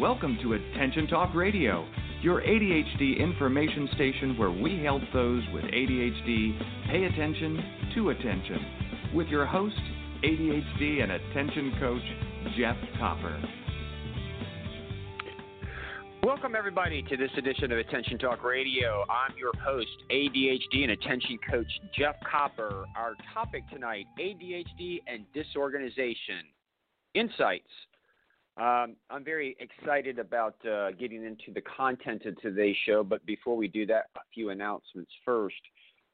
Welcome to Attention Talk Radio, your ADHD information station where we help those with ADHD pay attention to attention. With your host, ADHD and attention coach, Jeff Copper. Welcome, everybody, to this edition of Attention Talk Radio. I'm your host, ADHD and attention coach, Jeff Copper. Our topic tonight ADHD and disorganization. Insights um, I'm very excited about uh, getting into the content of today's show, but before we do that, a few announcements first.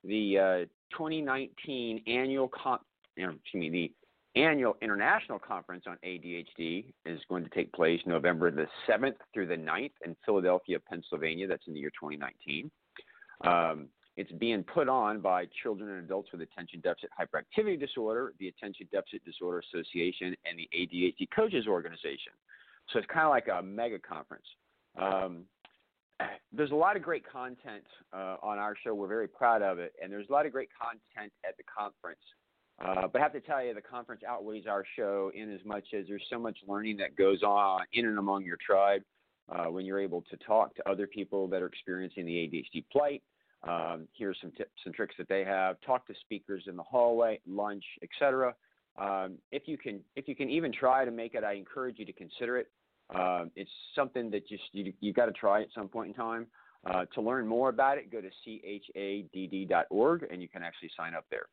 The uh, 2019 annual con- excuse me, the annual international conference on ADHD is going to take place November the 7th through the 9th in Philadelphia, Pennsylvania. That's in the year 2019. Um, it's being put on by children and adults with attention deficit hyperactivity disorder, the Attention Deficit Disorder Association, and the ADHD Coaches Organization. So it's kind of like a mega conference. Um, there's a lot of great content uh, on our show. We're very proud of it, and there's a lot of great content at the conference. Uh, but I have to tell you, the conference outweighs our show in as much as there's so much learning that goes on in and among your tribe uh, when you're able to talk to other people that are experiencing the ADHD plight um, here's some tips and tricks that they have. Talk to speakers in the hallway, lunch, etc. Um, if you can, if you can even try to make it, I encourage you to consider it. Uh, it's something that just you you got to try at some point in time. Uh, to learn more about it, go to chadd.org and you can actually sign up there.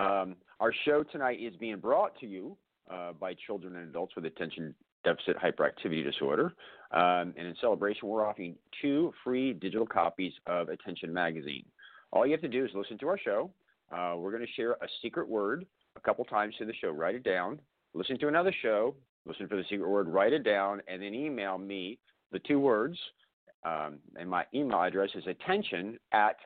Um, our show tonight is being brought to you uh, by children and adults with attention deficit hyperactivity disorder. Um, and in celebration, we're offering two free digital copies of Attention Magazine. All you have to do is listen to our show. Uh, we're going to share a secret word a couple times to the show. Write it down. Listen to another show. Listen for the secret word. Write it down, and then email me the two words. Um, and my email address is attention at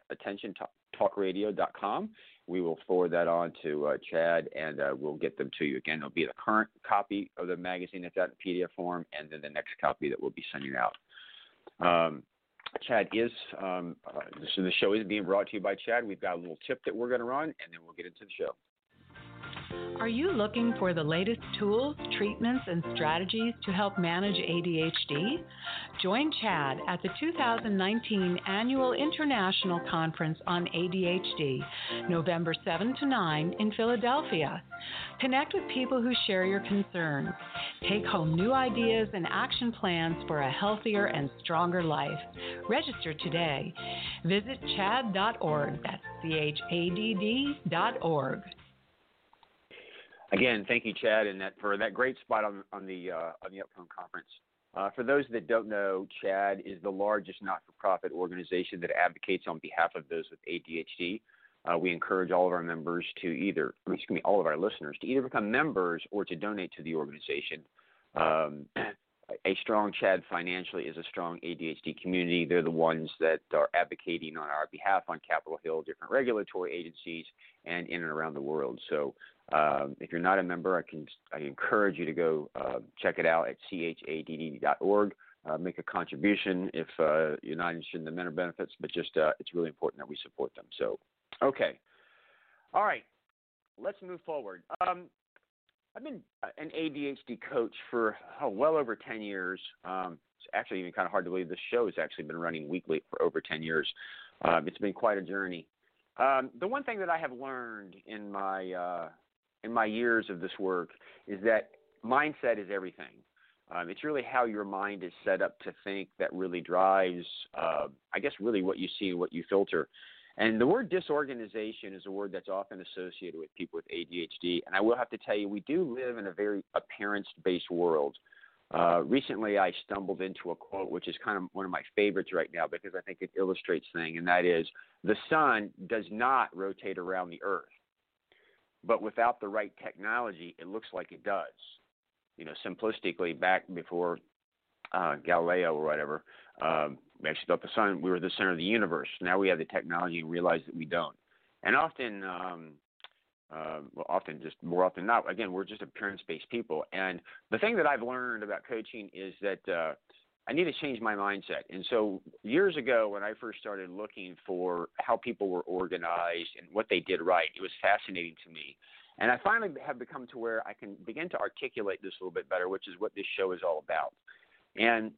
attentiontalkradio.com we will forward that on to uh, CHADD, and uh, we'll get them to you. Again, it'll be the current copy of the magazine that's out in PDF form, and then the next copy that we'll be sending out. Um, CHADD is um, uh, the show is being brought to you by CHADD. We've got a little tip that we're going to run, and then we'll get into the show. Are you looking for the latest tools, treatments, and strategies to help manage ADHD? Join CHADD at the 2019 Annual International Conference on ADHD, November 7 to 9 in Philadelphia. Connect with people who share your concerns. Take home new ideas and action plans for a healthier and stronger life. Register today. Visit chadd.org. That's C H A D D.org. Again, thank you, CHADD, and that for that great spot on on the uh, on the upcoming conference. Uh, for those that don't know, CHADD is the largest not-for-profit organization that advocates on behalf of those with ADHD. Uh, we encourage all of our members to either, excuse me, all of our listeners to either become members or to donate to the organization. Um, a strong CHADD financially is a strong ADHD community. They're the ones that are advocating on our behalf on Capitol Hill, different regulatory agencies, and in and around the world. So um, if you're not a member, I can I encourage you to go uh, check it out at chadd.org. Uh, make a contribution if uh, you're not interested in the member benefits, but just uh, it's really important that we support them. So, okay, all right, let's move forward. Um, I've been an ADHD coach for oh, well over 10 years. Um, it's actually even kind of hard to believe this show has actually been running weekly for over 10 years. Um, it's been quite a journey. Um, the one thing that I have learned in my uh, in my years of this work is that mindset is everything. Um, it's really how your mind is set up to think that really drives, uh, I guess, really what you see and what you filter. And the word disorganization is a word that's often associated with people with ADHD. And I will have to tell you, we do live in a very appearance based world. Uh, recently, I stumbled into a quote, which is kind of one of my favorites right now because I think it illustrates thing, and that is the sun does not rotate around the earth but without the right technology, it looks like it does. You know, simplistically, back before uh, Galileo or whatever, um, we actually thought the sun we were the center of the universe. Now we have the technology and realize that we don't. And often, um, uh, well, often just more often not. Again, we're just appearance-based people. And the thing that I've learned about coaching is that uh, I need to change my mindset. And so years ago, when I first started looking for how people were organized and what they did right, it was fascinating to me. And I finally have become to where I can begin to articulate this a little bit better, which is what this show is all about. And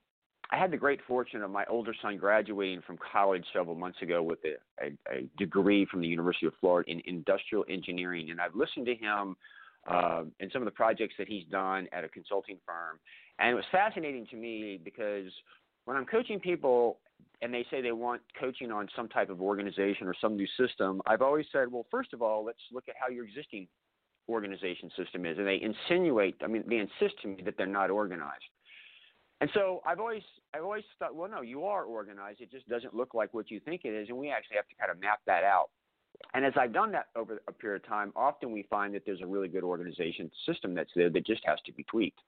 I had the great fortune of my older son graduating from college several months ago with a, a, a degree from the University of Florida in industrial engineering. And I've listened to him uh, in some of the projects that he's done at a consulting firm. And it was fascinating to me because when I'm coaching people and they say they want coaching on some type of organization or some new system, I've always said, well, first of all, let's look at how your existing organization system is. And they insinuate, I mean, they insist to me that they're not organized. And so I've always I've always thought, well, no, you are organized. It just doesn't look like what you think it is, and we actually have to kind of map that out. And as I've done that over a period of time, often we find that there's a really good organization system that's there that just has to be tweaked.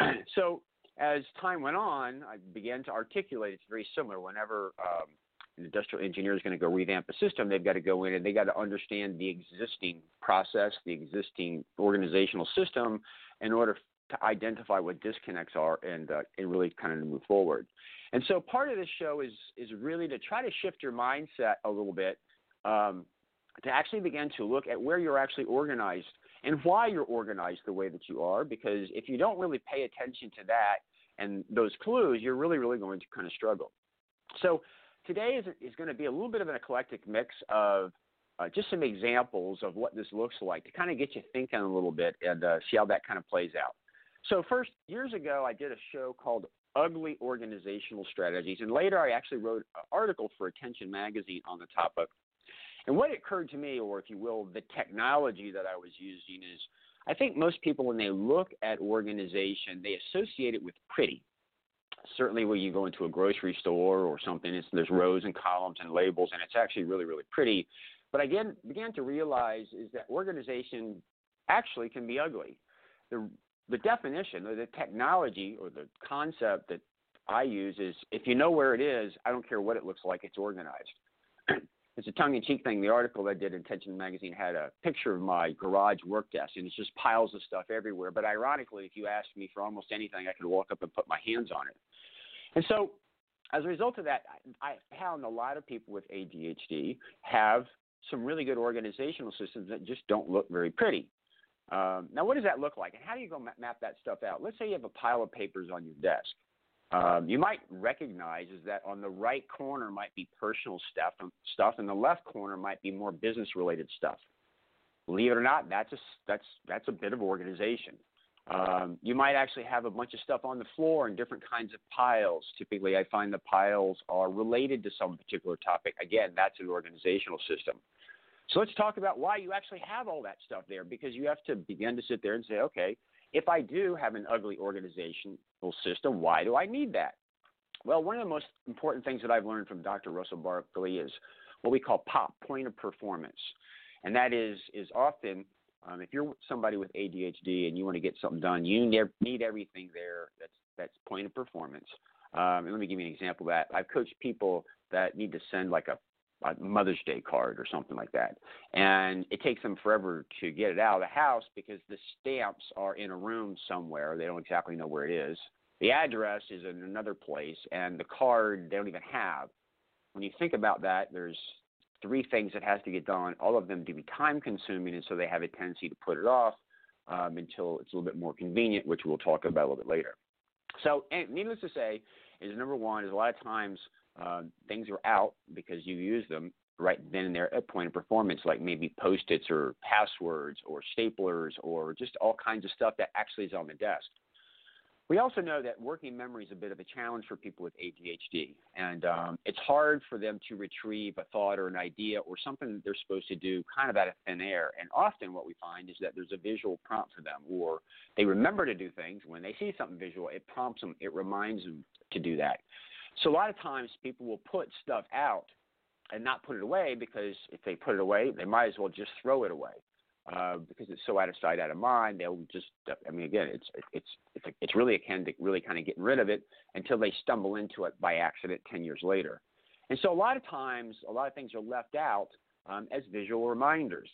so as time went on, I began to articulate it's very similar. Whenever um, an industrial engineer is going to go revamp a system, they've got to go in and they got to understand the existing process, the existing organizational system, in order to identify what disconnects are and uh, and really kind of move forward. And so part of this show is is really to try to shift your mindset a little bit um, to actually begin to look at where you're actually organized and why you're organized the way that you are. Because if you don't really pay attention to that and those clues, you're really really going to kind of struggle. So today is is going to be a little bit of an eclectic mix of uh, just some examples of what this looks like to kind of get you thinking a little bit and uh, see how that kind of plays out. So first, years ago, I did a show called Ugly Organizational Strategies, and later I actually wrote an article for Attention Magazine on the topic. And what occurred to me, or if you will, the technology that I was using is, I think most people when they look at organization, they associate it with pretty. Certainly, when you go into a grocery store or something, there's rows and columns and labels, and it's actually really, really pretty. But I again, began to realize is that organization actually can be ugly. The the definition or the technology or the concept that I use is if you know where it is, I don't care what it looks like, it's organized. it's a tongue-in-cheek thing. The article I did in Attention Magazine had a picture of my garage work desk, and it's just piles of stuff everywhere. But ironically, if you asked me for almost anything, I could walk up and put my hands on it. And so, as a result of that, I found a lot of people with ADHD have some really good organizational systems that just don't look very pretty. Um, now, what does that look like, and how do you go map that stuff out? Let's say you have a pile of papers on your desk. Um, you might recognize is that on the right corner might be personal stuff, um, stuff, and the left corner might be more business-related stuff. Believe it or not, that's a that's that's a bit of organization. Um, you might actually have a bunch of stuff on the floor in different kinds of piles. Typically, I find the piles are related to some particular topic. Again, that's an organizational system. So let's talk about why you actually have all that stuff there because you have to begin to sit there and say, okay, if I do have an ugly organizational system, why do I need that? Well, one of the most important things that I've learned from Dr. Russell Barkley is what we call POP, point of performance. And that is, is often um, if you're somebody with ADHD and you want to get something done, you need everything there that's, that's point of performance. Um, and let me give you an example of that. I've coached people that need to send like a a Mother's Day card or something like that. And it takes them forever to get it out of the house because the stamps are in a room somewhere. They don't exactly know where it is. The address is in another place, and the card they don't even have. When you think about that, there's three things that has to get done. All of them to be time consuming, and so they have a tendency to put it off um, until it's a little bit more convenient, which we'll talk about a little bit later. So, needless to say, is number one is a lot of times uh, things are out because you use them right then and there at point of performance, like maybe post-its or passwords or staplers or just all kinds of stuff that actually is on the desk. We also know that working memory is a bit of a challenge for people with ADHD, and um, it's hard for them to retrieve a thought or an idea or something that they're supposed to do kind of out of thin air. And often, what we find is that there's a visual prompt for them, or they remember to do things when they see something visual. It prompts them, it reminds them to do that. So a lot of times people will put stuff out and not put it away because if they put it away, they might as well just throw it away uh, because it's so out of sight, out of mind. They'll just, I mean, again, it's it's it's it's really akin to really kind of getting rid of it until they stumble into it by accident ten years later. And so a lot of times, a lot of things are left out um, as visual reminders.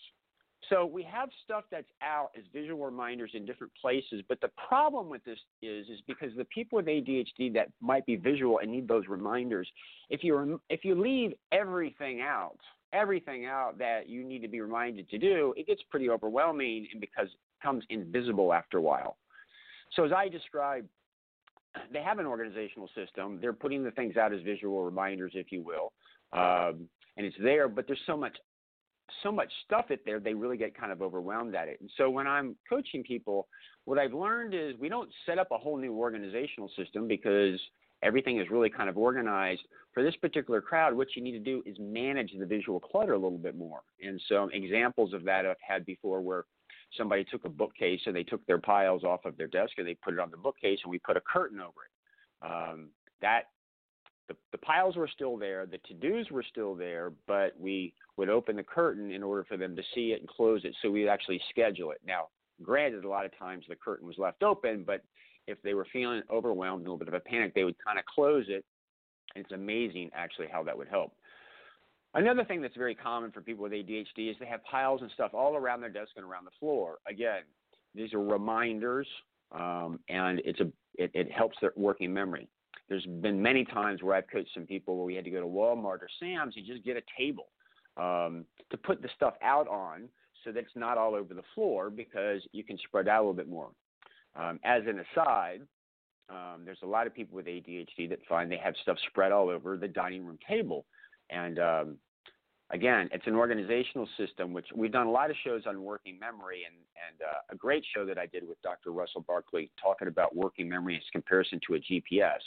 So we have stuff that's out as visual reminders in different places, but the problem with this is is because the people with ADHD that might be visual and need those reminders, if you if you leave everything out, everything out that you need to be reminded to do, it gets pretty overwhelming and because it becomes invisible after a while. So as I described they have an organizational system. They're putting the things out as visual reminders, if you will, um, and it's there. But there's so much, so much stuff it there. They really get kind of overwhelmed at it. And so when I'm coaching people, what I've learned is we don't set up a whole new organizational system because everything is really kind of organized. For this particular crowd, what you need to do is manage the visual clutter a little bit more. And so examples of that I've had before where somebody took a bookcase and they took their piles off of their desk and they put it on the bookcase and we put a curtain over it. Um, that the, the piles were still there, the to dos were still there, but we would open the curtain in order for them to see it and close it. So we'd actually schedule it. Now, granted, a lot of times the curtain was left open, but if they were feeling overwhelmed, a little bit of a panic, they would kind of close it. And it's amazing actually how that would help. Another thing that's very common for people with ADHD is they have piles and stuff all around their desk and around the floor. Again, these are reminders, um, and it's a it, it helps their working memory. There's been many times where I've coached some people where we had to go to Walmart or Sam's and just get a table um, to put the stuff out on so that it's not all over the floor because you can spread out a little bit more. Um, as an aside, um, there's a lot of people with ADHD that find they have stuff spread all over the dining room table. And um, again, it's an organizational system, which we've done a lot of shows on working memory, and, and uh, a great show that I did with Dr. Russell Barkley talking about working memory as comparison to a GPS.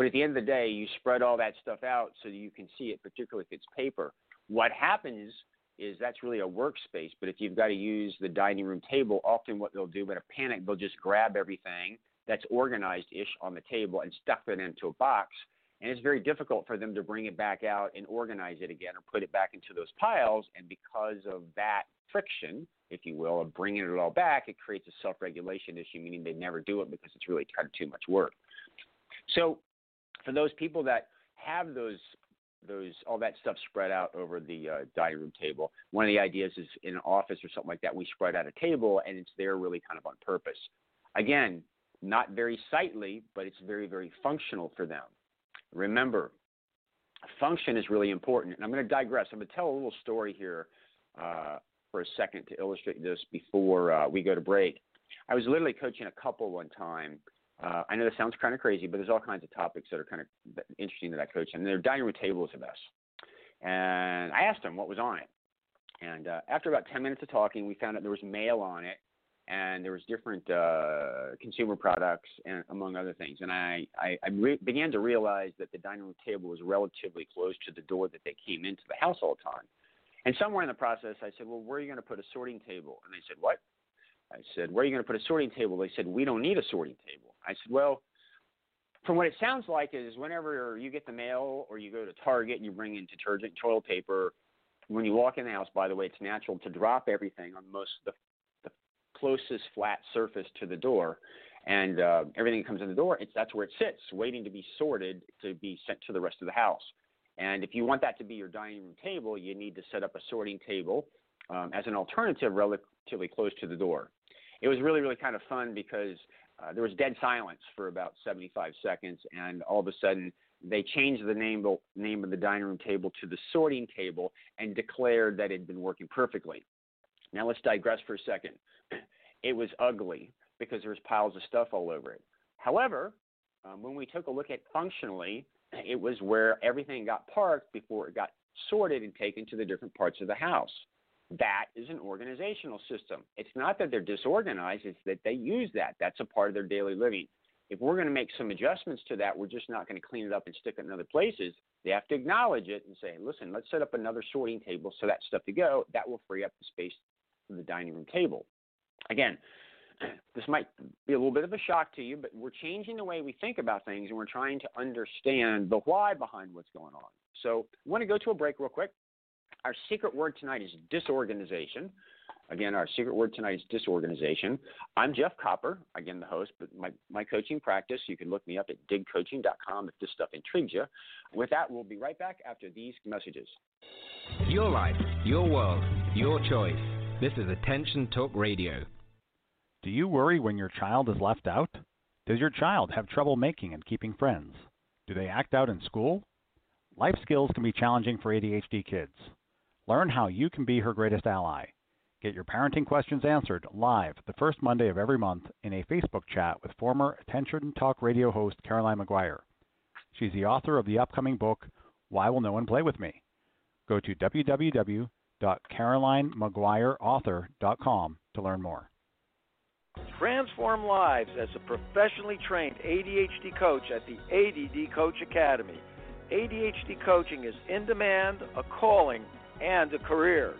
But at the end of the day, you spread all that stuff out so that you can see it, particularly if it's paper. What happens is that's really a workspace. But if you've got to use the dining room table, often what they'll do in a panic, they'll just grab everything that's organized ish on the table and stuff it into a box. And it's very difficult for them to bring it back out and organize it again or put it back into those piles. And because of that friction, if you will, of bringing it all back, it creates a self regulation issue, meaning they never do it because it's really kind of too much work. So, for those people that have those those all that stuff spread out over the uh, dining room table. One of the ideas is in an office or something like that, we spread out a table and it's there really kind of on purpose. Again, not very sightly, but it's very very functional for them. Remember, function is really important. And I'm going to digress. I'm going to tell a little story here uh, for a second to illustrate this before uh, we go to break. I was literally coaching a couple one time uh, I know this sounds kind of crazy, but there's all kinds of topics that are kind of interesting that I coach, and their dining room table is the best. And I asked them what was on it, and uh, after about 10 minutes of talking, we found out there was mail on it, and there was different uh, consumer products, and among other things. And I, I, I re- began to realize that the dining room table was relatively close to the door that they came into the house all the time. And somewhere in the process, I said, "Well, where are you going to put a sorting table?" And they said, "What?" I said, Where are you going to put a sorting table? They said, We don't need a sorting table. I said, Well, from what it sounds like is whenever you get the mail or you go to Target and you bring in detergent, toilet paper, when you walk in the house, by the way, it's natural to drop everything on most the, the closest flat surface to the door, and uh, everything that comes in the door, it's that's where it sits, waiting to be sorted to be sent to the rest of the house. And if you want that to be your dining room table, you need to set up a sorting table um, as an alternative relatively close to the door it was really really kind of fun because uh, there was dead silence for about 75 seconds, and all of a sudden they changed the name name of the dining room table to the sorting table and declared that it had been working perfectly. Now let's digress for a second. It was ugly because there was piles of stuff all over it. However, um, when we took a look at functionally, it was where everything got parked before it got sorted and taken to the different parts of the house. That is an organizational system. It's not that they're disorganized, it's that they use that. That's a part of their daily living. If we're going to make some adjustments to that, we're just not going to clean it up and stick it in other places. They have to acknowledge it and say, listen, let's set up another sorting table so that stuff to go. That will free up the space for the dining room table. Again, this might be a little bit of a shock to you, but we're changing the way we think about things and we're trying to understand the why behind what's going on. So I want to go to a break real quick. Our secret word tonight is disorganization. Again, our secret word tonight is disorganization. I'm Jeff Copper, again, the host, but my, my coaching practice, you can look me up at digcoaching.com if this stuff intrigues you. With that, we'll be right back after these messages. Your life, your world, your choice. This is Attention Talk Radio. Do you worry when your child is left out? Does your child have trouble making and keeping friends? Do they act out in school? Life skills can be challenging for ADHD kids. Learn how you can be her greatest ally. Get your parenting questions answered live the first Monday of every month in a Facebook chat with former Attention Talk Radio host Caroline Maguire. She's the author of the upcoming book, Why Will No One Play With Me? Go to www.carolinemaguireauthor.com to learn more. Transform lives as a professionally trained ADHD coach at the ADD Coach Academy. ADHD coaching is in demand, a calling, and a career.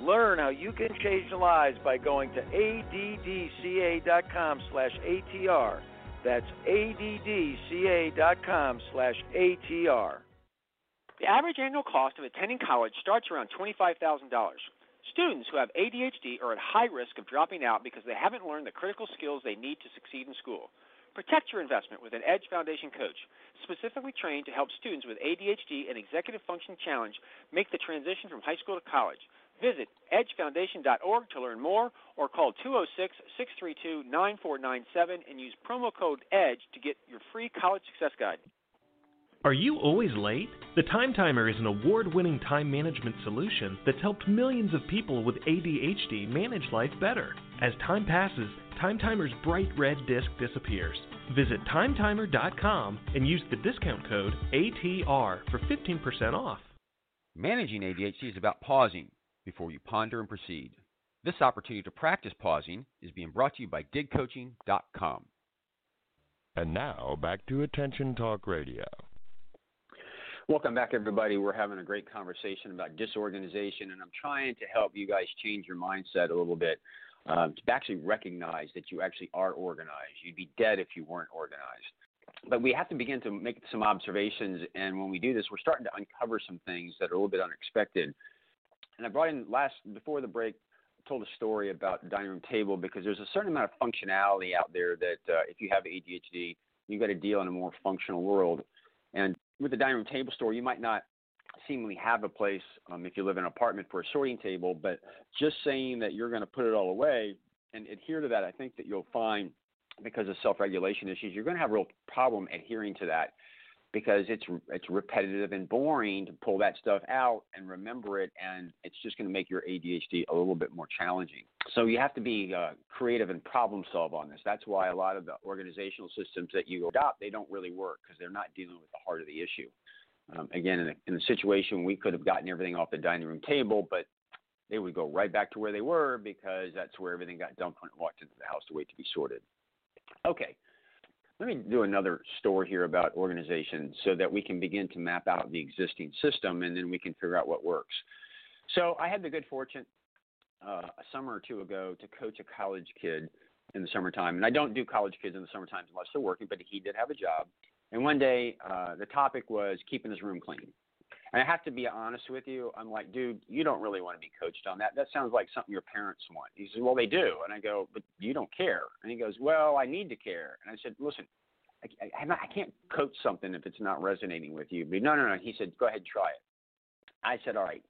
Learn how you can change lives by going to addca.com slash ATR. That's addca.com slash ATR. The average annual cost of attending college starts around $25,000. Students who have ADHD are at high risk of dropping out because they haven't learned the critical skills they need to succeed in school. Protect your investment with an Edge Foundation coach, specifically trained to help students with ADHD and executive function challenge make the transition from high school to college. Visit edgefoundation.org to learn more or call 206 632 9497 and use promo code EDGE to get your free college success guide. Are you always late? The Time Timer is an award winning time management solution that's helped millions of people with ADHD manage life better. As time passes, Time Timer's bright red disc disappears. Visit timetimer.com and use the discount code ATR for 15% off. Managing ADHD is about pausing before you ponder and proceed. This opportunity to practice pausing is being brought to you by digcoaching.com. And now back to Attention Talk Radio. Welcome back, everybody. We're having a great conversation about disorganization, and I'm trying to help you guys change your mindset a little bit um, to actually recognize that you actually are organized. You'd be dead if you weren't organized. But we have to begin to make some observations, and when we do this, we're starting to uncover some things that are a little bit unexpected and I brought in last before the break told a story about the dining room table because there's a certain amount of functionality out there that uh, if you have ADHD, you've got to deal in a more functional world. And with the dining room table store, you might not seemingly have a place um, if you live in an apartment for a sorting table, but just saying that you're going to put it all away and adhere to that, I think that you'll find because of self-regulation issues, you're going to have a real problem adhering to that because it's it's repetitive and boring to pull that stuff out and remember it, and it's just going to make your ADHD a little bit more challenging. So you have to be uh, creative and problem solve on this. That's why a lot of the organizational systems that you adopt they don't really work because they're not dealing with the heart of the issue. Um, again, in a, in situation we could have gotten everything off the dining room table, but they would go right back to where they were because that's where everything got dumped when it walked into the house to wait to be sorted. Okay, let me do another story here about organization so that we can begin to map out the existing system and then we can figure out what works. So I had the good fortune uh, a summer or two ago to coach a college kid in the summertime. And I don't do college kids in the summertime unless they're working, but he did have a job. And one day uh, the topic was keeping his room clean. And I have to be honest with you. I'm like, dude, you don't really want to be coached on that. That sounds like something your parents want. He says, well, they do. And I go, but you don't care. And he goes, well, I need to care. And I said, listen, I, I, I can't coach something if it's not resonating with you. But no, no, no. He said, go ahead, and try it. I said, all right.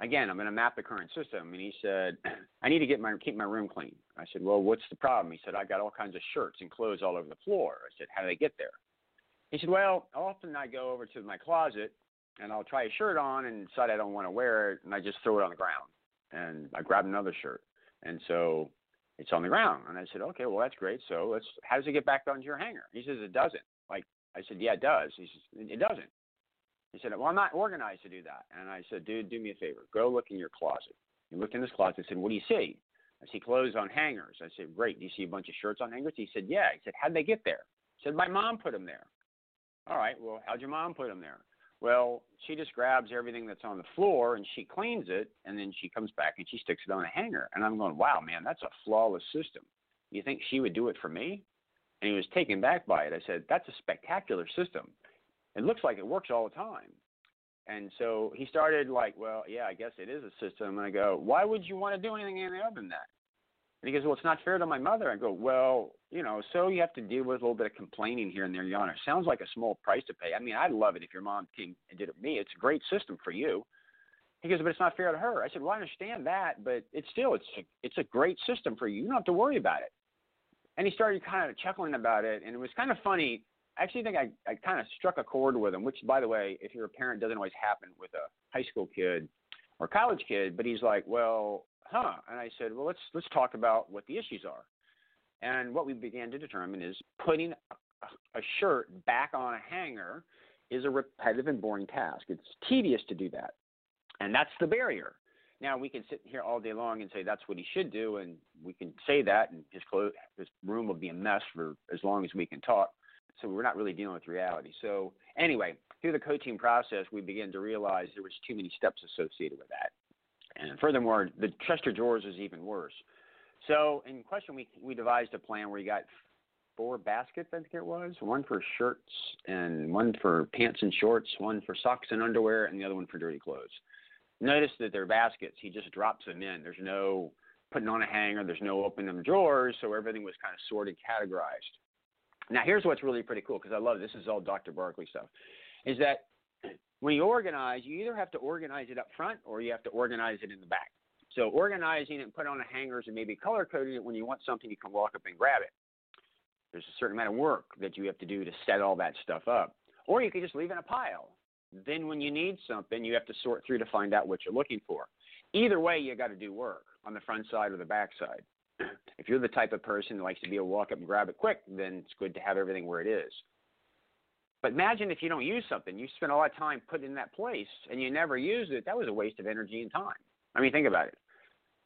Again, I'm going to map the current system. And he said, I need to get my keep my room clean. I said, well, what's the problem? He said, I got all kinds of shirts and clothes all over the floor. I said, how do they get there? He said, well, often I go over to my closet and I'll try a shirt on and decide I don't want to wear it, and I just throw it on the ground. And I grab another shirt, and so it's on the ground. And I said, okay, well that's great. So let's. How does it get back onto your hanger? He says it doesn't. Like I said, yeah, it does. He says it doesn't. He said, well, I'm not organized to do that. And I said, dude, do me a favor. Go look in your closet. He looked in his closet and said, what do you see? I see clothes on hangers. I said, great. Do you see a bunch of shirts on hangers? He said, yeah. He said, how'd they get there? He said, my mom put them there. All right. Well, how'd your mom put them there? Well, she just grabs everything that's on the floor and she cleans it, and then she comes back and she sticks it on a hanger. And I'm going, wow, man, that's a flawless system. You think she would do it for me? And he was taken back by it. I said, that's a spectacular system. It looks like it works all the time. And so he started like, well, yeah, I guess it is a system. And I go, why would you want to do anything any other than that? And he goes, well, it's not fair to my mother. I go, well, you know, so you have to deal with a little bit of complaining here and there, Your Honor. Sounds like a small price to pay. I mean, I'd love it if your mom came and did it me. It's a great system for you. He goes, but it's not fair to her. I said, well, I understand that, but it's still, it's a, it's a great system for you. You don't have to worry about it. And he started kind of chuckling about it, and it was kind of funny. I actually think I, I kind of struck a chord with him, which, by the way, if you're a parent, doesn't always happen with a high school kid or college kid. But he's like, well, huh. And I said, well, let's let's talk about what the issues are. And what we began to determine is putting a, a shirt back on a hanger is a repetitive and boring task. It's tedious to do that, and that's the barrier. Now we can sit here all day long and say that's what he should do, and we can say that, and his clothes, his room will be a mess for as long as we can talk. So we're not really dealing with reality. So anyway, through the coaching process, we began to realize there was too many steps associated with that. And furthermore, the Chester drawers was even worse. So in question, we we devised a plan where you got four baskets, I think it was, one for shirts and one for pants and shorts, one for socks and underwear, and the other one for dirty clothes. Notice that they're baskets. He just drops them in. There's no putting on a hanger. There's no opening them drawers. So everything was kind of sorted, categorized. Now here's what's really pretty cool because I love this is all Dr. Barkley stuff, is that when you organize, you either have to organize it up front or you have to organize it in the back. So organizing it and put on the hangers and maybe color coding it when you want something, you can walk up and grab it. There's a certain amount of work that you have to do to set all that stuff up. Or you can just leave it in a pile. Then when you need something, you have to sort through to find out what you're looking for. Either way, you got to do work on the front side or the back side. If you're the type of person that likes to be able to walk up and grab it quick, then it's good to have everything where it is. But imagine if you don't use something, you spend a lot of time putting in that place and you never use it. That was a waste of energy and time. I mean, think about it.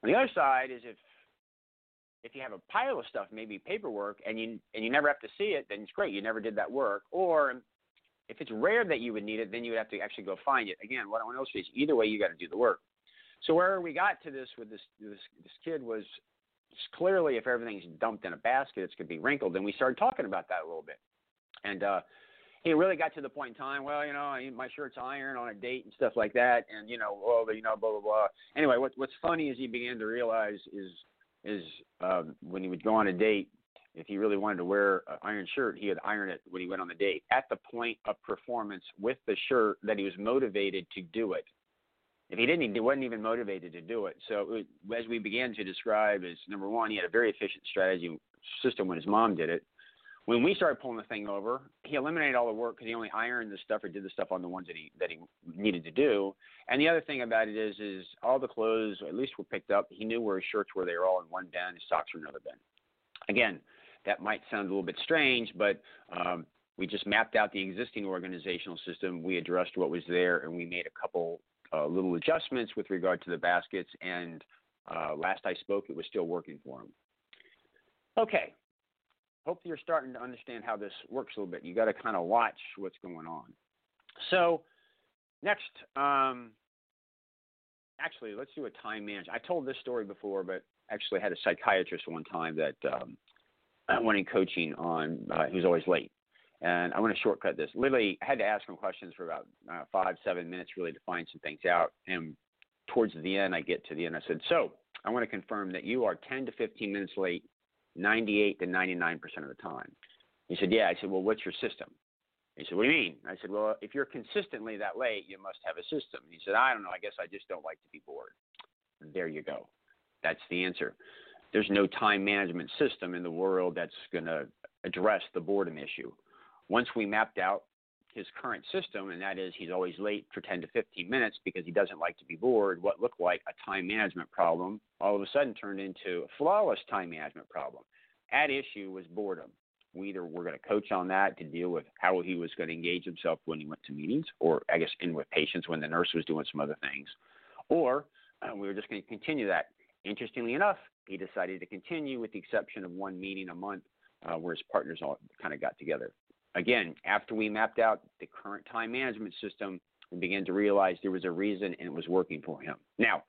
On the other side is if if you have a pile of stuff, maybe paperwork, and you and you never have to see it, then it's great. You never did that work. Or if it's rare that you would need it, then you would have to actually go find it. Again, what I want to illustrate is either way, you got to do the work. So where we got to this with this this, this kid was clearly if everything's dumped in a basket, it's going to be wrinkled. And we started talking about that a little bit. And uh, he really got to the point in time, well, you know, my shirt's iron on a date and stuff like that, and you know, well, you know, blah blah blah. Anyway, what, what's funny is he began to realize is is um, when he would go on a date, if he really wanted to wear an iron shirt, he would iron it when he went on the date at the point of performance with the shirt that he was motivated to do it. If he didn't, he wasn't even motivated to do it. So it, as we began to describe, is number one, he had a very efficient strategy system when his mom did it when we started pulling the thing over, he eliminated all the work because he only ironed the stuff or did the stuff on the ones that he that he needed to do. And the other thing about it is, is all the clothes at least were picked up. He knew where his shirts were; they were all in one bin. His socks were in another bin. Again, that might sound a little bit strange, but um, we just mapped out the existing organizational system. We addressed what was there, and we made a couple uh, little adjustments with regard to the baskets. And uh, last I spoke, it was still working for him. Okay, hope you're starting to understand how this works a little bit. You got to kind of watch what's going on. So, next, um, actually, let's do a time management. I told this story before, but actually, I had a psychiatrist one time that um, went in coaching on. Uh, he was always late, and I want to shortcut this. Literally, I had to ask him questions for about uh, five, seven minutes, really, to find some things out. And towards the end, I get to the end. I said, "So, I want to confirm that you are 10 to 15 minutes late 98 to 99% of the time. He said, Yeah. I said, Well, what's your system? He said, What do you mean? I said, Well, if you're consistently that late, you must have a system. He said, I don't know. I guess I just don't like to be bored. There you go. That's the answer. There's no time management system in the world that's going to address the boredom issue. Once we mapped out his current system, and that is he's always late for 10 to 15 minutes because he doesn't like to be bored, what looked like a time management problem all of a sudden turned into a flawless time management problem. At issue was boredom. We either were going to coach on that to deal with how he was going to engage himself when he went to meetings, or I guess in with patients when the nurse was doing some other things, or uh, we were just going to continue that. Interestingly enough, he decided to continue with the exception of one meeting a month uh, where his partners all kind of got together again, after we mapped out the current time management system, we began to realize there was a reason and it was working for him. Now,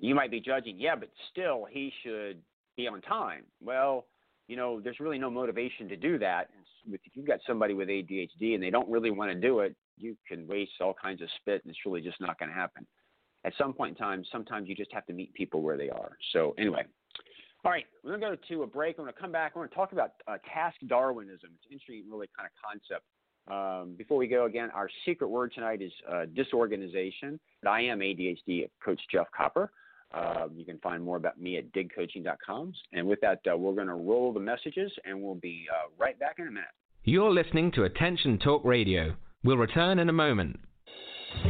you might be judging, yeah, but still he should be on time. Well, you know, there's really no motivation to do that. If you've got somebody with ADHD and they don't really want to do it, you can waste all kinds of spit and it's really just not going to happen. At some point in time, sometimes you just have to meet people where they are. So, anyway, all right, we're going to go to a break. We're going to come back. We're going to talk about uh, task Darwinism. It's an interesting, really kind of concept. Um, before we go again, our secret word tonight is uh, disorganization. I am ADHD Coach Jeff Copper. Uh, you can find more about me at digcoaching.com. And with that, uh, we're going to roll the messages, and we'll be uh, right back in a minute. You're listening to Attention Talk Radio. We'll return in a moment.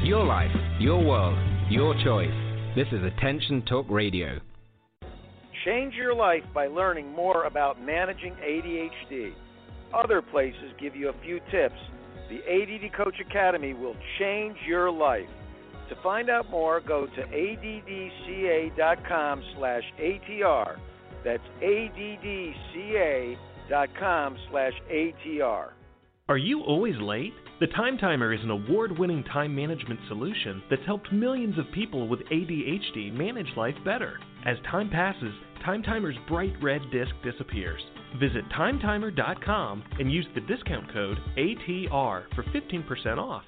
Your life, your world, your choice. This is Attention Talk Radio. Change your life by learning more about managing ADHD. Other places give you a few tips. The ADD Coach Academy will change your life. To find out more, go to addca.com slash ATR. That's addca.com slash ATR. Are you always late? The Time Timer is an award winning time management solution that's helped millions of people with ADHD manage life better. As time passes, Time Timer's bright red disc disappears. Visit timetimer.com and use the discount code ATR for 15% off.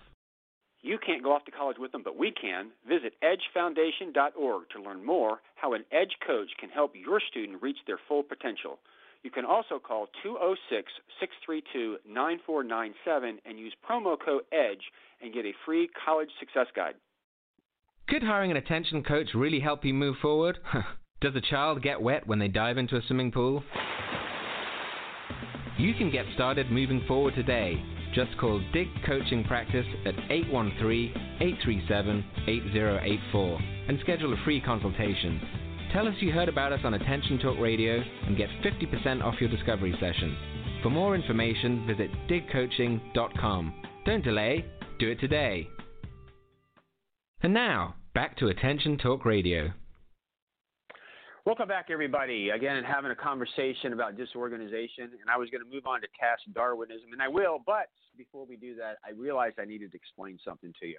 You can't go off to college with them, but we can. Visit edgefoundation.org to learn more how an Edge coach can help your student reach their full potential. You can also call 206 632 9497 and use promo code EDGE and get a free college success guide. Could hiring an attention coach really help you move forward? Does a child get wet when they dive into a swimming pool? You can get started moving forward today. Just call Dig Coaching Practice at 813-837-8084 and schedule a free consultation. Tell us you heard about us on Attention Talk Radio and get 50% off your discovery session. For more information, visit digcoaching.com. Don't delay, do it today. And now, back to Attention Talk Radio. Welcome back, everybody. Again, having a conversation about disorganization, and I was going to move on to task Darwinism, and I will, but before we do that, I realized I needed to explain something to you.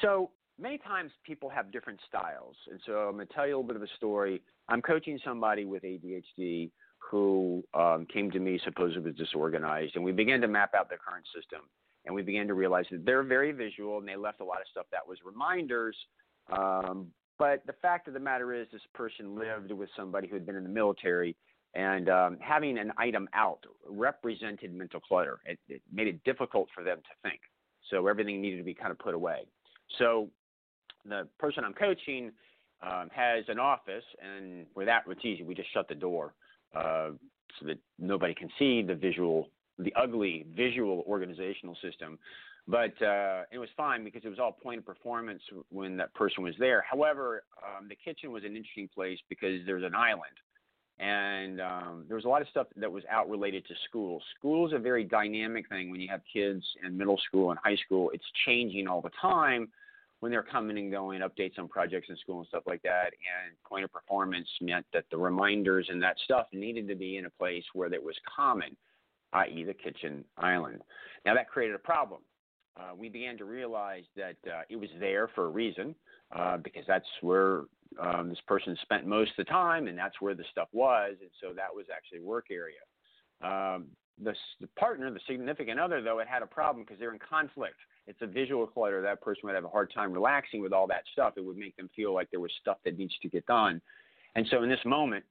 So, many times people have different styles, and so I'm going to tell you a little bit of a story. I'm coaching somebody with ADHD who um, came to me supposedly disorganized, and we began to map out their current system, and we began to realize that they're very visual, and they left a lot of stuff that was reminders, um, but the fact of the matter is, this person lived with somebody who had been in the military, and um, having an item out represented mental clutter. It, it made it difficult for them to think. So everything needed to be kind of put away. So the person I'm coaching um, has an office, and with that, it's easy. We just shut the door uh, so that nobody can see the visual, the ugly visual organizational system but uh, it was fine because it was all point of performance when that person was there. However, um, the kitchen was an interesting place because there's an island, and um, there was a lot of stuff that was out related to school. School is a very dynamic thing when you have kids in middle school and high school. It's changing all the time when they're coming and going, updates on projects in school and stuff like that. And point of performance meant that the reminders and that stuff needed to be in a place where that was common, i.e., the kitchen island. Now that created a problem uh, we began to realize that uh, it was there for a reason, uh, because that's where um, this person spent most of the time, and that's where the stuff was, and so that was actually work area. Um, the, the partner, the significant other, though, it had a problem because they're in conflict. It's a visual clutter. That person would have a hard time relaxing with all that stuff. It would make them feel like there was stuff that needs to get done. And so in this moment,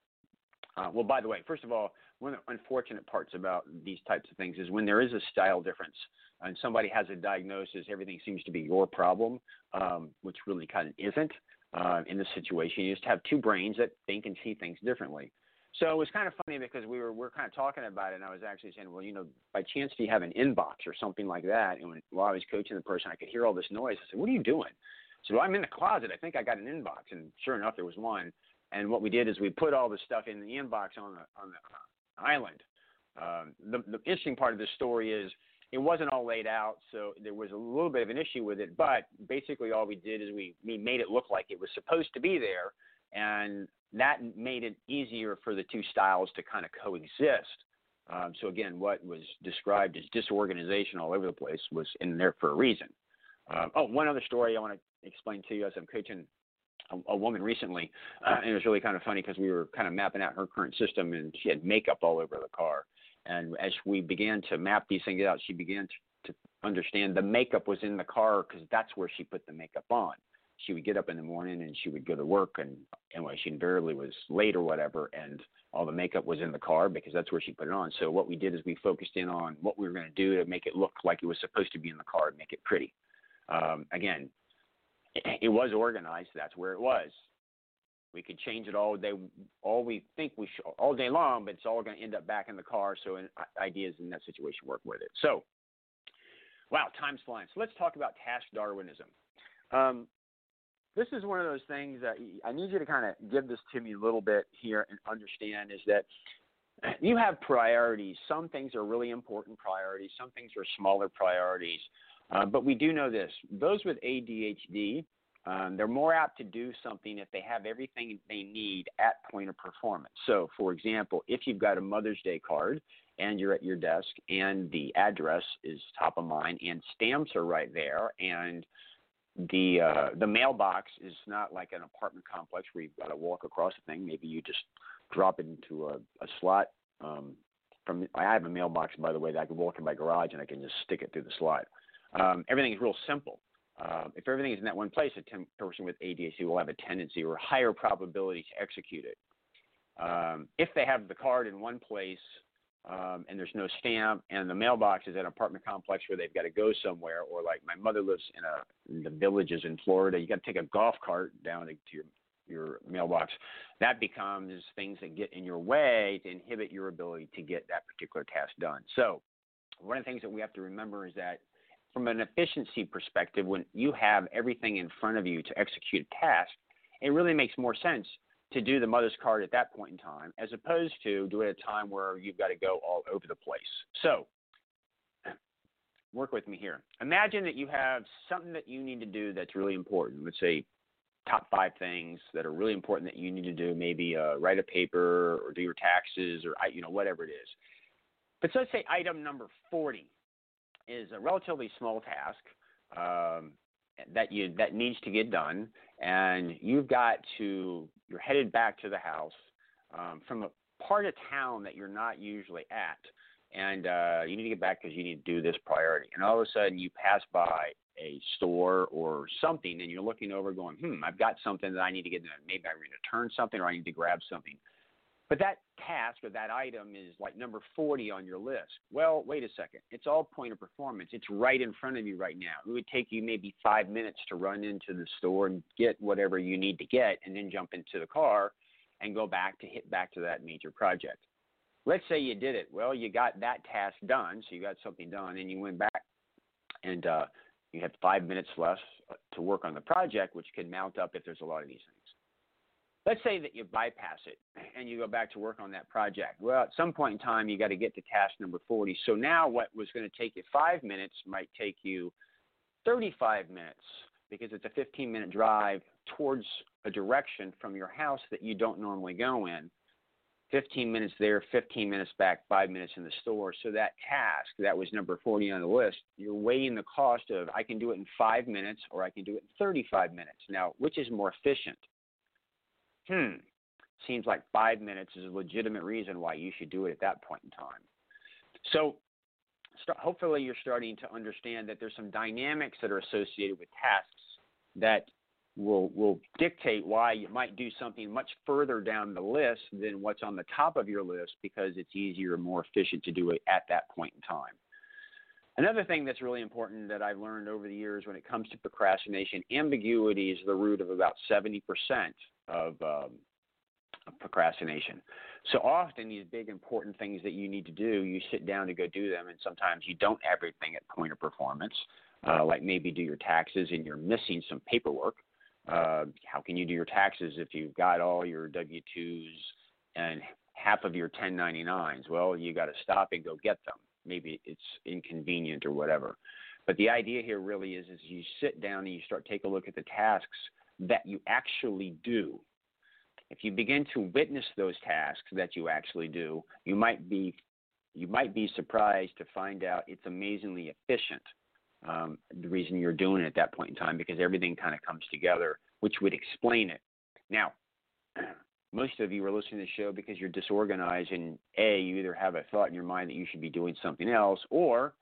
uh, well, by the way, first of all, one of the unfortunate parts about these types of things is when there is a style difference and somebody has a diagnosis, everything seems to be your problem, um, which really kind of isn't. Uh, in this situation, you just have two brains that think and see things differently. So it was kind of funny because we were we are kind of talking about it, and I was actually saying, well, you know, by chance do you have an inbox or something like that? And when, while I was coaching the person, I could hear all this noise. I said, what are you doing? So well, I'm in the closet. I think I got an inbox, and sure enough, there was one. And what we did is we put all the stuff in the inbox on the on the island. Um, the, the interesting part of this story is it wasn't all laid out, so there was a little bit of an issue with it. But basically, all we did is we, we made it look like it was supposed to be there, and that made it easier for the two styles to kind of coexist. Um, so again, what was described as disorganization all over the place was in there for a reason. Um, oh, one other story I want to explain to you as I'm coaching a, a woman recently, uh, and it was really kind of funny because we were kind of mapping out her current system, and she had makeup all over the car. And as we began to map these things out, she began to, to understand the makeup was in the car because that's where she put the makeup on. She would get up in the morning and she would go to work, and anyway, she invariably was late or whatever, and all the makeup was in the car because that's where she put it on. So what we did is we focused in on what we were going to do to make it look like it was supposed to be in the car and make it pretty. Um, again, it was organized. That's where it was. We could change it all day, all we think we should, all day long, but it's all going to end up back in the car. So, ideas in that situation work with it. So, wow, time's flying. So let's talk about task Darwinism. Um, this is one of those things that I need you to kind of give this to me a little bit here and understand is that you have priorities. Some things are really important priorities, some things are smaller priorities. Uh, but we do know this those with ADHD, um, they're more apt to do something if they have everything they need at point of performance. So, for example, if you've got a Mother's Day card and you're at your desk and the address is top of mind and stamps are right there and the uh, the mailbox is not like an apartment complex where you've got to walk across the thing. Maybe you just drop it into a, a slot. Um, from I have a mailbox by the way that I can walk in my garage and I can just stick it through the slot. Um, everything is real simple. Uh, if everything is in that one place, a ten- person with ADHD will have a tendency or higher probability to execute it. Um, if they have the card in one place um, and there's no stamp, and the mailbox is at an apartment complex where they've got to go somewhere, or like my mother lives in a in the villages in Florida, you got to take a golf cart down to your your mailbox. That becomes things that get in your way to inhibit your ability to get that particular task done. So, one of the things that we have to remember is that from an efficiency perspective, when you have everything in front of you to execute a task, it really makes more sense to do the mother's card at that point in time as opposed to do it at a time where you've got to go all over the place. So, work with me here. Imagine that you have something that you need to do that's really important. Let's say top five things that are really important that you need to do. Maybe uh, write a paper or do your taxes or you know whatever it is. But so let's say item number 40 is a relatively small task. Um, that you that needs to get done, and you've got to you're headed back to the house um, from a part of town that you're not usually at, and uh, you need to get back because you need to do this priority. And all of a sudden, you pass by a store or something, and you're looking over, going, "Hmm, I've got something that I need to get done. Maybe I need to return something, or I need to grab something." But that task or that item is like number 40 on your list. Well, wait a second. It's all point of performance. It's right in front of you right now. It would take you maybe five minutes to run into the store and get whatever you need to get and then jump into the car and go back to hit back to that major project. Let's say you did it. Well, you got that task done, so you got something done, and you went back and uh, you had five minutes left to work on the project, which can mount up if there's a lot of these things let's say that you bypass it and you go back to work on that project. Well, at some point in time, you got to get to task number 40. So now what was going to take you five minutes might take you 35 minutes because it's a 15 minute drive towards a direction from your house that you don't normally go in. 15 minutes there, 15 minutes back, five minutes in the store. So that task that was number 40 on the list, you're weighing the cost of I can do it in five minutes or I can do it in 35 minutes. Now, which is more efficient? Hmm, seems like five minutes is a legitimate reason why you should do it at that point in time. So, st- hopefully, you're starting to understand that there's some dynamics that are associated with tasks that will will dictate why you might do something much further down the list than what's on the top of your list because it's easier and more efficient to do it at that point in time. Another thing that's really important that I've learned over the years when it comes to procrastination, ambiguity is the root of about 70% of, um, procrastination. So often, these big important things that you need to do, you sit down to go do them, and sometimes you don't have everything at point of performance. Uh, like maybe do your taxes and you're missing some paperwork. Uh, how can you do your taxes if you've got all your W 2s and half of your 1099s? Well, you got to stop and go get them. Maybe it's inconvenient or whatever. But the idea here really is, is you sit down and you start take a look at the tasks that you actually do. If you begin to witness those tasks that you actually do, you might be you might be surprised to find out it's amazingly efficient. Um, the reason you're doing it at that point in time because everything kind of comes together, which would explain it. Now, most of you are listening to the show because you're disorganized, and a you either have a thought in your mind that you should be doing something else, or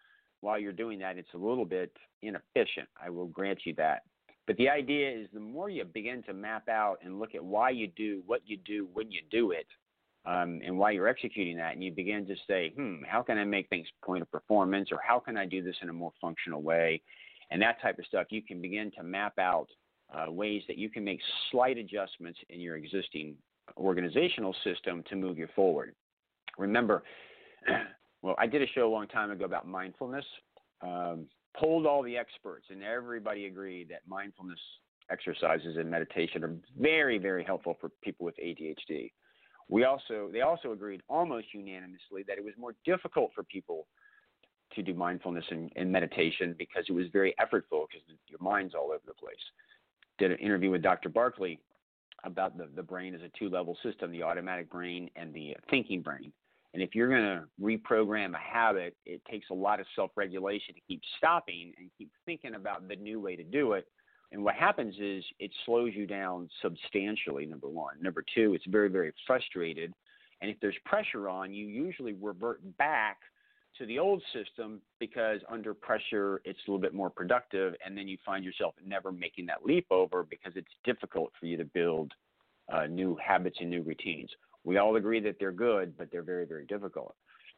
while you're doing that, it's a little bit inefficient. I will grant you that. But the idea is the more you begin to map out and look at why you do what you do when you do it, um, and why you're executing that, and you begin to say, hmm, how can I make things point of performance, or how can I do this in a more functional way, and that type of stuff, you can begin to map out uh, ways that you can make slight adjustments in your existing organizational system to move you forward. Remember, well, I did a show a long time ago about mindfulness. Um, polled all the experts, and everybody agreed that mindfulness exercises and meditation are very, very helpful for people with ADHD. We also they also agreed almost unanimously that it was more difficult for people to do mindfulness and, and meditation because it was very effortful because your mind's all over the place. Did an interview with Dr. Barkley about the, the brain as a two level system, the automatic brain and the thinking brain. And if you're going to reprogram a habit, it takes a lot of self regulation to keep stopping and keep thinking about the new way to do it. And what happens is it slows you down substantially, number one. Number two, it's very, very frustrated. And if there's pressure on, you usually revert back to the old system because under pressure it's a little bit more productive and then you find yourself never making that leap over because it's difficult for you to build uh, new habits and new routines we all agree that they're good but they're very very difficult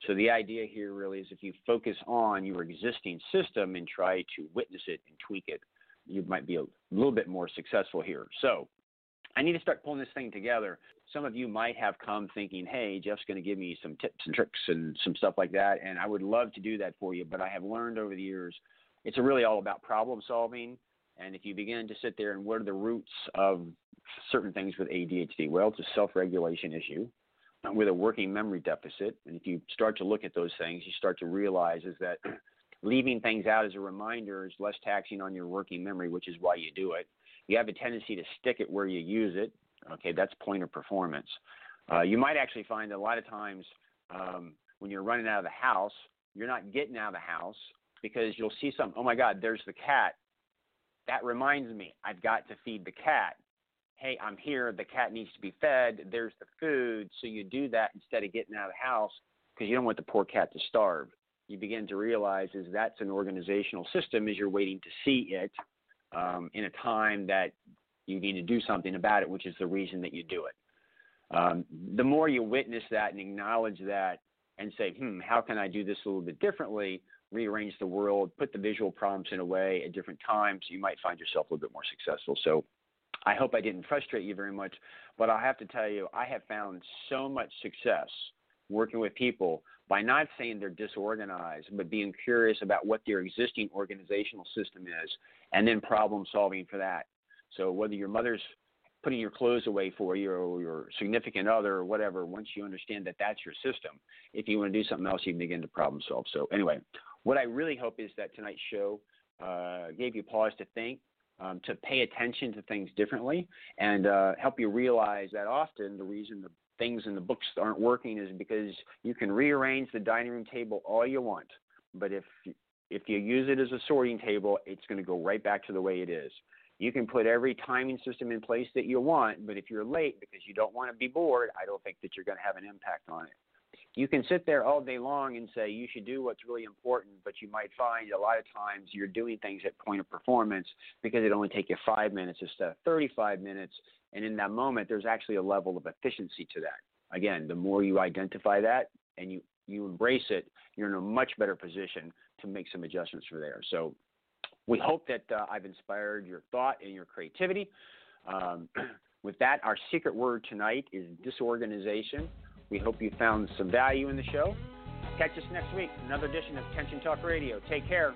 so the idea here really is if you focus on your existing system and try to witness it and tweak it you might be a little bit more successful here so I need to start pulling this thing together. Some of you might have come thinking, hey, Jeff's going to give me some tips and tricks and some stuff like that. And I would love to do that for you. But I have learned over the years it's really all about problem solving. And if you begin to sit there and what are the roots of certain things with ADHD? Well, it's a self regulation issue with a working memory deficit. And if you start to look at those things, you start to realize is that leaving things out as a reminder is less taxing on your working memory, which is why you do it. You have a tendency to stick it where you use it. Okay, that's point of performance. Uh, you might actually find that a lot of times um, when you're running out of the house, you're not getting out of the house because you'll see something. Oh my God, there's the cat. That reminds me, I've got to feed the cat. Hey, I'm here. The cat needs to be fed. There's the food. So you do that instead of getting out of the house because you don't want the poor cat to starve. You begin to realize is that's an organizational system as you're waiting to see it um, in a time that you need to do something about it, which is the reason that you do it. Um, the more you witness that and acknowledge that and say, hmm, how can I do this a little bit differently? Rearrange the world, put the visual prompts in a way at different times, you might find yourself a little bit more successful. So I hope I didn't frustrate you very much, but I have to tell you, I have found so much success working with people by not saying they're disorganized, but being curious about what their existing organizational system is and then problem solving for that. So whether your mother's putting your clothes away for you or your significant other or whatever, once you understand that that's your system, if you want to do something else, you can begin to problem solve. So anyway, what I really hope is that tonight's show uh, gave you pause to think, um, to pay attention to things differently, and uh, help you realize that often the reason the things in the books aren't working is because you can rearrange the dining room table all you want, but if if you use it as a sorting table, it's going to go right back to the way it is. You can put every timing system in place that you want, but if you're late because you don't want to be bored, I don't think that you're going to have an impact on it. You can sit there all day long and say you should do what's really important, but you might find a lot of times you're doing things at point of performance because it only take you five minutes instead of 35 minutes, and in that moment, there's actually a level of efficiency to that. Again, the more you identify that and you, you embrace it, you're in a much better position to make some adjustments for there. So we hope that uh, I've inspired your thought and your creativity. Um, with that, our secret word tonight is disorganization. We hope you found some value in the show. Catch us next week, another edition of Attention Talk Radio. Take care.